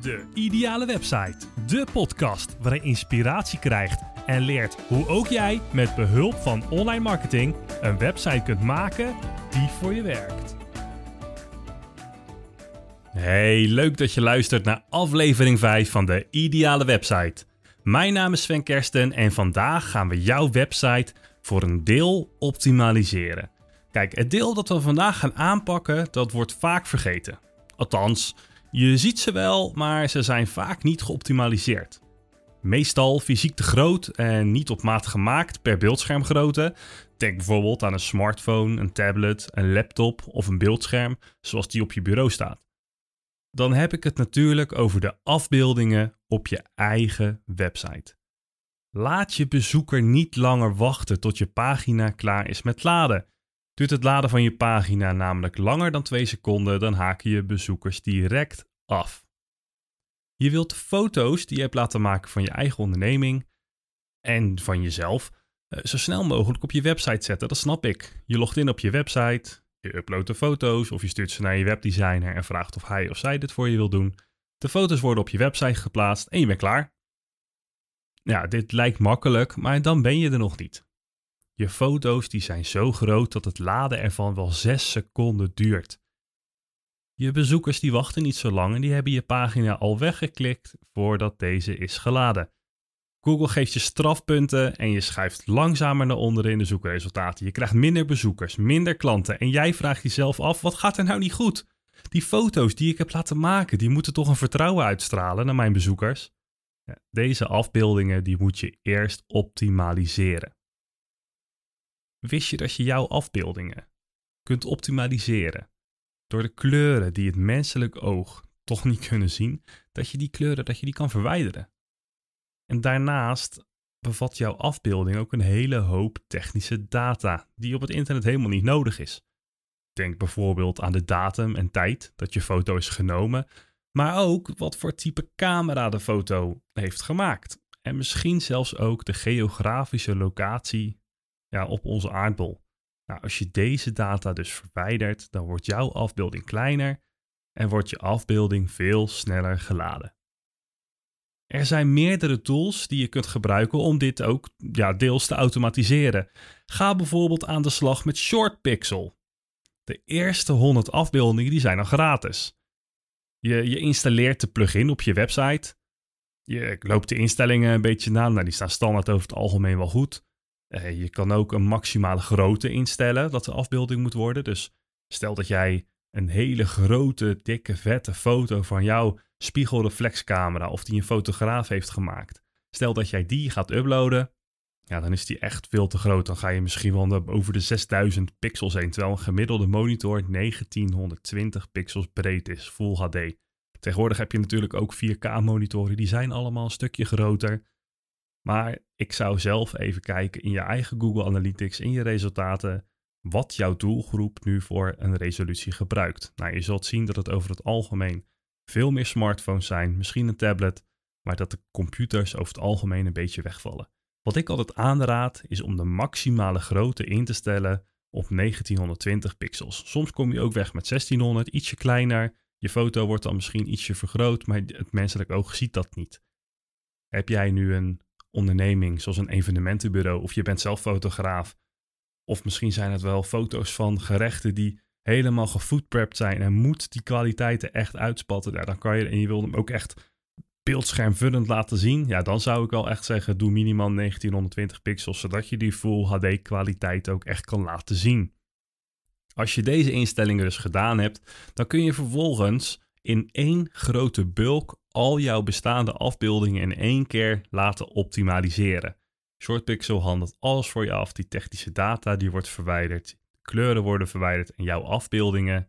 De Ideale Website. De podcast waar je inspiratie krijgt en leert hoe ook jij met behulp van online marketing een website kunt maken die voor je werkt. Hey, leuk dat je luistert naar aflevering 5 van de Ideale Website. Mijn naam is Sven Kersten en vandaag gaan we jouw website voor een deel optimaliseren. Kijk, het deel dat we vandaag gaan aanpakken, dat wordt vaak vergeten. Althans, je ziet ze wel, maar ze zijn vaak niet geoptimaliseerd. Meestal fysiek te groot en niet op maat gemaakt per beeldschermgrootte. Denk bijvoorbeeld aan een smartphone, een tablet, een laptop of een beeldscherm zoals die op je bureau staat. Dan heb ik het natuurlijk over de afbeeldingen op je eigen website. Laat je bezoeker niet langer wachten tot je pagina klaar is met laden. Duurt het laden van je pagina namelijk langer dan 2 seconden, dan haken je bezoekers direct af. Je wilt foto's die je hebt laten maken van je eigen onderneming en van jezelf eh, zo snel mogelijk op je website zetten. Dat snap ik. Je logt in op je website, je uploadt de foto's of je stuurt ze naar je webdesigner en vraagt of hij of zij dit voor je wil doen. De foto's worden op je website geplaatst en je bent klaar. Ja, dit lijkt makkelijk, maar dan ben je er nog niet. Je foto's die zijn zo groot dat het laden ervan wel 6 seconden duurt. Je bezoekers die wachten niet zo lang en die hebben je pagina al weggeklikt voordat deze is geladen. Google geeft je strafpunten en je schuift langzamer naar onderen in de zoekresultaten. Je krijgt minder bezoekers, minder klanten en jij vraagt jezelf af: wat gaat er nou niet goed? Die foto's die ik heb laten maken, die moeten toch een vertrouwen uitstralen naar mijn bezoekers? Deze afbeeldingen die moet je eerst optimaliseren. Wist je dat je jouw afbeeldingen kunt optimaliseren door de kleuren die het menselijk oog toch niet kunnen zien, dat je die kleuren dat je die kan verwijderen? En daarnaast bevat jouw afbeelding ook een hele hoop technische data die op het internet helemaal niet nodig is. Denk bijvoorbeeld aan de datum en tijd dat je foto is genomen, maar ook wat voor type camera de foto heeft gemaakt. En misschien zelfs ook de geografische locatie ja, op onze aardbol. Nou, als je deze data dus verwijdert, dan wordt jouw afbeelding kleiner en wordt je afbeelding veel sneller geladen. Er zijn meerdere tools die je kunt gebruiken om dit ook ja, deels te automatiseren. Ga bijvoorbeeld aan de slag met ShortPixel. De eerste 100 afbeeldingen die zijn dan gratis. Je, je installeert de plugin op je website. Je loopt de instellingen een beetje na. Nou, die staan standaard over het algemeen wel goed. Uh, je kan ook een maximale grootte instellen dat de afbeelding moet worden. Dus stel dat jij een hele grote, dikke, vette foto van jouw spiegelreflexcamera of die een fotograaf heeft gemaakt. Stel dat jij die gaat uploaden, ja, dan is die echt veel te groot. Dan ga je misschien wel over de 6000 pixels heen, terwijl een gemiddelde monitor 1920 pixels breed is, Full HD. Tegenwoordig heb je natuurlijk ook 4K monitoren, die zijn allemaal een stukje groter. Maar ik zou zelf even kijken in je eigen Google Analytics, in je resultaten, wat jouw doelgroep nu voor een resolutie gebruikt. Nou, je zult zien dat het over het algemeen veel meer smartphones zijn, misschien een tablet, maar dat de computers over het algemeen een beetje wegvallen. Wat ik altijd aanraad is om de maximale grootte in te stellen op 1920 pixels. Soms kom je ook weg met 1600, ietsje kleiner. Je foto wordt dan misschien ietsje vergroot, maar het menselijk oog ziet dat niet. Heb jij nu een onderneming, zoals een evenementenbureau, of je bent zelf fotograaf, of misschien zijn het wel foto's van gerechten die helemaal gefoodprept zijn en moet die kwaliteiten echt uitspatten, dan kan je, en je wil hem ook echt beeldschermvullend laten zien, ja, dan zou ik wel echt zeggen, doe minimaal 1920 pixels, zodat je die Full HD kwaliteit ook echt kan laten zien. Als je deze instellingen dus gedaan hebt, dan kun je vervolgens in één grote bulk al jouw bestaande afbeeldingen in één keer laten optimaliseren. ShortPixel handelt alles voor je af. Die technische data die wordt verwijderd, kleuren worden verwijderd en jouw afbeeldingen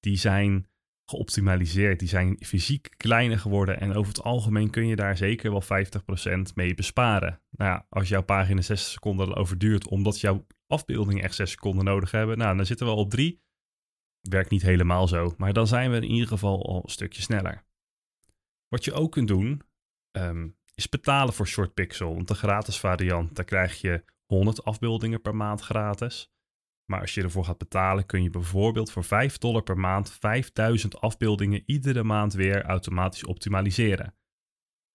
die zijn geoptimaliseerd. Die zijn fysiek kleiner geworden en over het algemeen kun je daar zeker wel 50% mee besparen. Nou ja, als jouw pagina 6 seconden over duurt omdat jouw afbeeldingen echt 6 seconden nodig hebben, nou dan zitten we op 3. Werkt niet helemaal zo, maar dan zijn we in ieder geval al een stukje sneller. Wat je ook kunt doen, ehm, is betalen voor ShortPixel. Want de gratis variant, daar krijg je 100 afbeeldingen per maand gratis. Maar als je ervoor gaat betalen, kun je bijvoorbeeld voor 5 dollar per maand 5000 afbeeldingen iedere maand weer automatisch optimaliseren.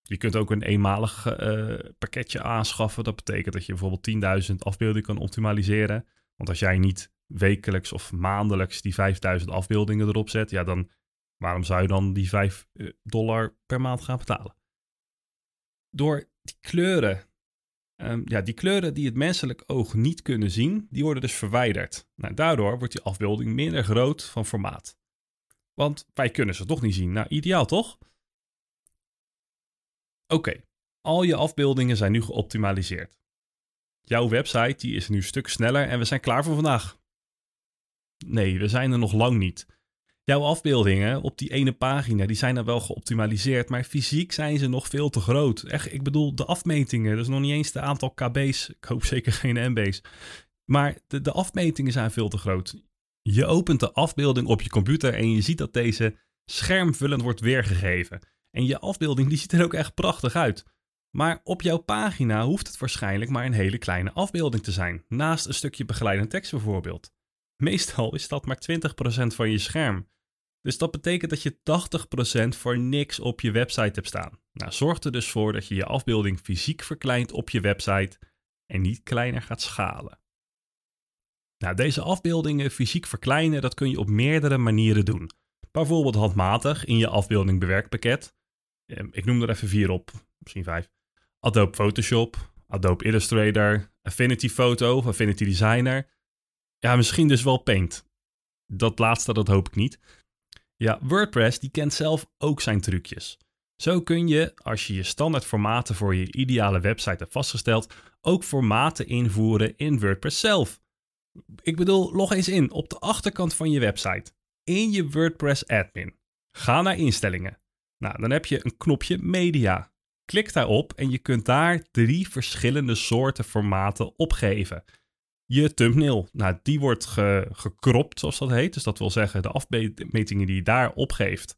Je kunt ook een eenmalig uh, pakketje aanschaffen. Dat betekent dat je bijvoorbeeld 10.000 afbeeldingen kan optimaliseren. Want als jij niet wekelijks of maandelijks die 5000 afbeeldingen erop zet, ja, dan waarom zou je dan die 5 eh, dollar per maand gaan betalen? Door die kleuren, um, ja, die kleuren die het menselijk oog niet kunnen zien, die worden dus verwijderd. Nou, daardoor wordt die afbeelding minder groot van formaat. Want wij kunnen ze toch niet zien. Nou, ideaal toch? Oké, al je afbeeldingen zijn nu geoptimaliseerd. Jouw website die is nu een stuk sneller en we zijn klaar voor vandaag. Nee, we zijn er nog lang niet. Jouw afbeeldingen op die ene pagina, die zijn er wel geoptimaliseerd, maar fysiek zijn ze nog veel te groot. Echt, ik bedoel, de afmetingen, dat is nog niet eens het aantal kb's, ik hoop zeker geen mb's. Maar de, de afmetingen zijn veel te groot. Je opent de afbeelding op je computer en je ziet dat deze schermvullend wordt weergegeven. En je afbeelding die ziet er ook echt prachtig uit. Maar op jouw pagina hoeft het waarschijnlijk maar een hele kleine afbeelding te zijn, naast een stukje begeleidende tekst bijvoorbeeld. Meestal is dat maar 20% van je scherm. Dus dat betekent dat je 80% voor niks op je website hebt staan. Nou, zorg er dus voor dat je je afbeelding fysiek verkleint op je website en niet kleiner gaat schalen. Nou, deze afbeeldingen fysiek verkleinen, dat kun je op meerdere manieren doen. Bijvoorbeeld handmatig in je afbeelding bewerkpakket. Ehm, ik noem er even vier op, misschien vijf. Adobe Photoshop, Adobe Illustrator, Affinity Photo, Affinity Designer. Ja, misschien dus wel Paint. Dat laatste, dat hoop ik niet. Ja, WordPress die kent zelf ook zijn trucjes. Zo kun je, als je je standaard formaten voor je ideale website hebt vastgesteld, ook formaten invoeren in WordPress zelf. Ik bedoel, log eens in op de achterkant van je website, in je WordPress admin. Ga naar instellingen. Nou, dan heb je een knopje media. Klik daarop en je kunt daar drie verschillende soorten formaten opgeven je thumbnail. Nou, die wordt ge gekropt, zoals dat heet. Dus dat wil zeggen, de afmetingen die je daar opgeeft.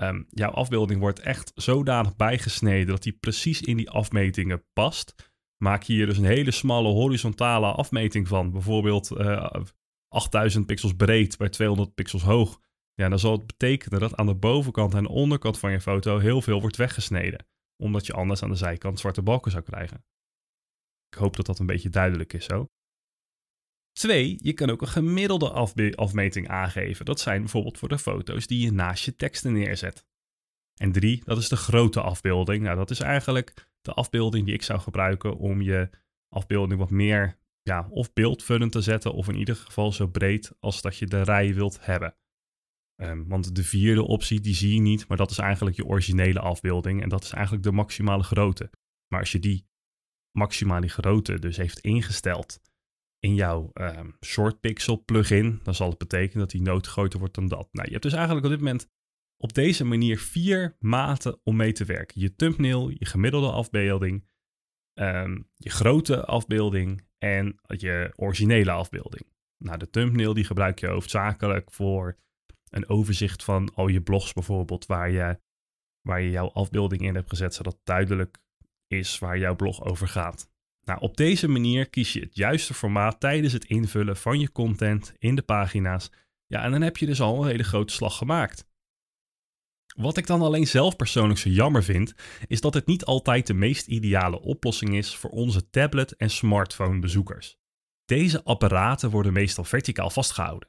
Um, jouw afbeelding wordt echt zodanig bijgesneden dat die precies in die afmetingen past. Maak je hier dus een hele smalle horizontale afmeting van. Bijvoorbeeld uh, eh, 8000 pixels breed bij 200 pixels hoog. Ja, dan zal het betekenen dat aan de bovenkant en de onderkant van je foto heel veel wordt weggesneden. Omdat je anders aan de zijkant zwarte balken zou krijgen. Ik hoop dat dat een beetje duidelijk is zo. Twee, je kan ook een gemiddelde afmeting aangeven. Dat zijn bijvoorbeeld voor de foto's die je naast je teksten neerzet. En drie, dat is de grote afbeelding. Nou, dat is eigenlijk de afbeelding die ik zou gebruiken om je afbeelding wat meer ja, of beeldvullend te zetten, of in ieder geval zo breed als dat je de rij wilt hebben. Um, want de vierde optie, die zie je niet, maar dat is eigenlijk je originele afbeelding en dat is eigenlijk de maximale grootte. Maar als je die maximale grootte dus heeft ingesteld in jouw um, short pixel plugin, dan zal het betekenen dat die nood groter wordt dan dat. Nou, je hebt dus eigenlijk op dit moment op deze manier vier maten om mee te werken. Je thumbnail, je gemiddelde afbeelding, um, je grote afbeelding en je originele afbeelding. Nou, de thumbnail die gebruik je hoofdzakelijk voor een overzicht van al je blogs bijvoorbeeld, waar je, waar je jouw afbeelding in hebt gezet, zodat duidelijk is waar jouw blog over gaat. Nou, op deze manier kies je het juiste formaat tijdens het invullen van je content in de pagina's. Ja, en dan heb je dus al een hele grote slag gemaakt. Wat ik dan alleen zelf persoonlijk zo jammer vind, is dat het niet altijd de meest ideale oplossing is voor onze tablet- en smartphone-bezoekers. Deze apparaten worden meestal verticaal vastgehouden.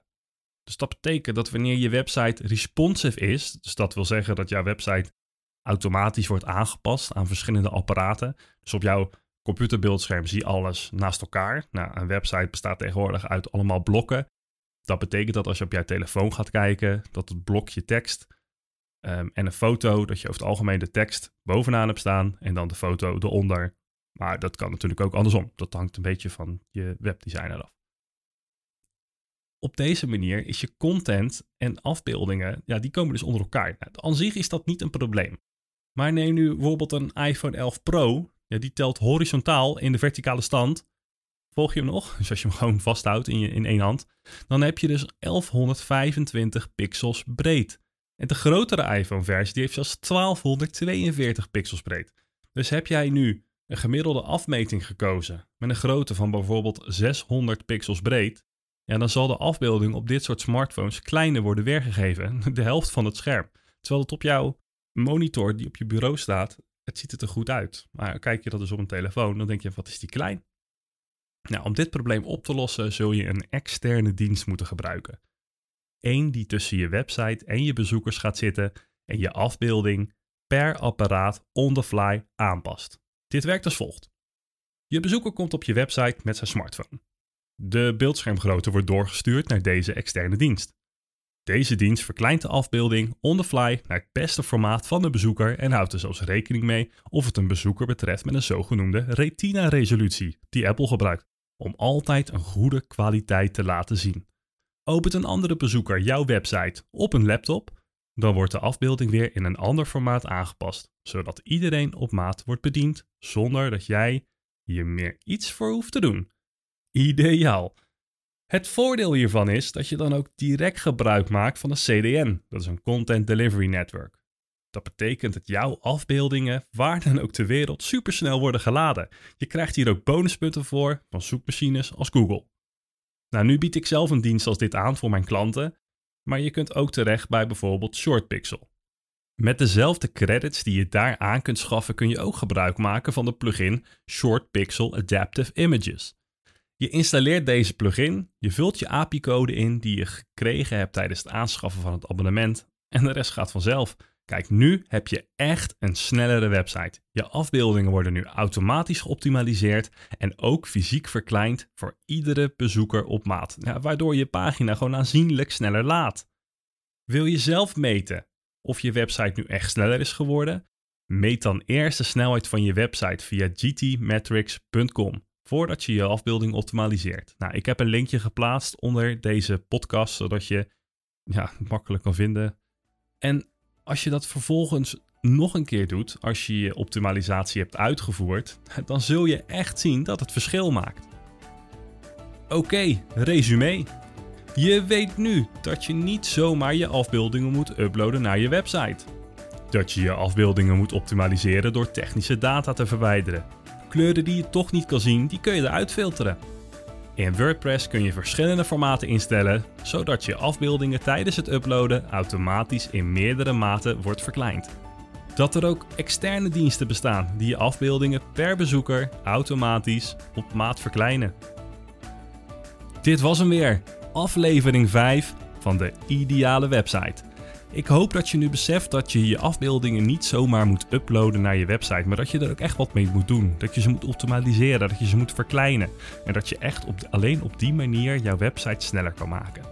Dus dat betekent dat wanneer je website responsive is, dus dat wil zeggen dat jouw website automatisch wordt aangepast aan verschillende apparaten. Dus op jouw computerbeeldscherm zie alles naast elkaar. Nou, een website bestaat tegenwoordig uit allemaal blokken. Dat betekent dat als je op jouw telefoon gaat kijken, dat het blokje tekst um, en een foto, dat je over het algemeen de tekst bovenaan hebt staan en dan de foto eronder. Maar dat kan natuurlijk ook andersom. Dat hangt een beetje van je webdesigner af. Op deze manier is je content en afbeeldingen, ja, die komen dus onder elkaar. Nou, zich is dat niet een probleem. Maar neem nu bijvoorbeeld een iPhone 11 Pro. Ja, die telt horizontaal in de verticale stand. Volg je hem nog? Dus als je hem gewoon vasthoudt in, je, in één hand, dan heb je dus 1125 pixels breed. En de grotere iPhone-versie heeft zelfs 1242 pixels breed. Dus heb jij nu een gemiddelde afmeting gekozen met een grootte van bijvoorbeeld 600 pixels breed, ja, dan zal de afbeelding op dit soort smartphones kleiner worden weergegeven. De helft van het scherm. Terwijl het op jouw monitor die op je bureau staat, het ziet er goed uit. Maar kijk je dat dus op een telefoon, dan denk je, wat is die klein? Nou, om dit probleem op te lossen zul je een externe dienst moeten gebruiken. Eén die tussen je website en je bezoekers gaat zitten en je afbeelding per apparaat on the fly aanpast. Dit werkt als volgt. Je bezoeker komt op je website met zijn smartphone. De beeldschermgrootte wordt doorgestuurd naar deze externe dienst. Deze dienst verkleint de afbeelding on the fly naar het beste formaat van de bezoeker en houdt er zelfs rekening mee of het een bezoeker betreft met een zogenoemde retina-resolutie die Apple gebruikt om altijd een goede kwaliteit te laten zien. Opent een andere bezoeker jouw website op een laptop, dan wordt de afbeelding weer in een ander formaat aangepast, zodat iedereen op maat wordt bediend zonder dat jij hier meer iets voor hoeft te doen. Ideaal. Het voordeel hiervan is dat je dan ook direct gebruik maakt van een CDN, dat is een Content Delivery Network. Dat betekent dat jouw afbeeldingen waar dan ook ter wereld supersnel worden geladen. Je krijgt hier ook bonuspunten voor van zoekmachines als Google. Nou, nu bied ik zelf een dienst als dit aan voor mijn klanten, maar je kunt ook terecht bij bijvoorbeeld ShortPixel. Met dezelfde credits die je daar aan kunt schaffen, kun je ook gebruik maken van de plugin ShortPixel Adaptive Images. Je installeert deze plugin, je vult je API-code in die je gekregen hebt tijdens het aanschaffen van het abonnement en de rest gaat vanzelf. Kijk, nu heb je echt een snellere website. Je afbeeldingen worden nu automatisch geoptimaliseerd en ook fysiek verkleind voor iedere bezoeker op maat, waardoor je pagina gewoon aanzienlijk sneller laat. Wil je zelf meten of je website nu echt sneller is geworden? Meet dan eerst de snelheid van je website via gtmetrics.com voordat je je afbeelding optimaliseert. Nou, ik heb een linkje geplaatst onder deze podcast, zodat je ja, makkelijk kan vinden. En als je dat vervolgens nog een keer doet, als je je optimalisatie hebt uitgevoerd, dan zul je echt zien dat het verschil maakt. Oké, resume. Je weet nu dat je niet zomaar je afbeeldingen moet uploaden naar je website. Dat je je afbeeldingen moet optimaliseren door technische data te verwijderen. Kleuren die je toch niet kan zien, die kun je eruit filteren. In WordPress kun je verschillende formaten instellen, zodat je afbeeldingen tijdens het uploaden automatisch in meerdere maten wordt verkleind. Dat er ook externe diensten bestaan die je afbeeldingen per bezoeker automatisch op maat verkleinen. Dit was hem weer, aflevering 5 van de ideale website. Ik hoop dat je nu beseft dat je je afbeeldingen niet zomaar moet uploaden naar je website, maar dat je er ook echt wat mee moet doen. Dat je ze moet optimaliseren, dat je ze moet verkleinen en dat je echt op alleen op die manier jouw website sneller kan maken.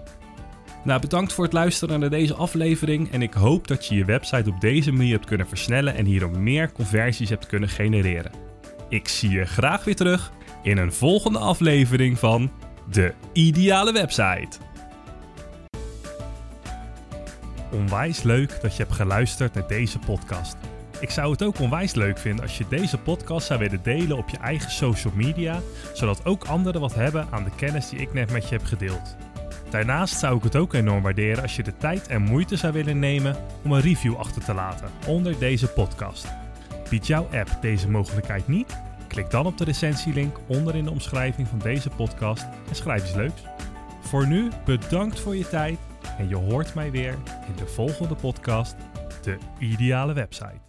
Nou, bedankt voor het luisteren naar deze aflevering en ik hoop dat je je website op deze manier hebt kunnen versnellen en hierdoor meer conversies hebt kunnen genereren. Ik zie je graag weer terug in een volgende aflevering van De Ideale Website. Onwijs leuk dat je hebt geluisterd naar deze podcast. Ik zou het ook onwijs leuk vinden als je deze podcast zou willen delen op je eigen social media, zodat ook anderen wat hebben aan de kennis die ik net met je heb gedeeld. Daarnaast zou ik het ook enorm waarderen als je de tijd en moeite zou willen nemen om een review achter te laten onder deze podcast. Biedt jouw app deze mogelijkheid niet? Klik dan op de recensielink onder in de omschrijving van deze podcast en schrijf iets leuks. Voor nu bedankt voor je tijd en je hoort mij weer in de volgende podcast, de ideale website.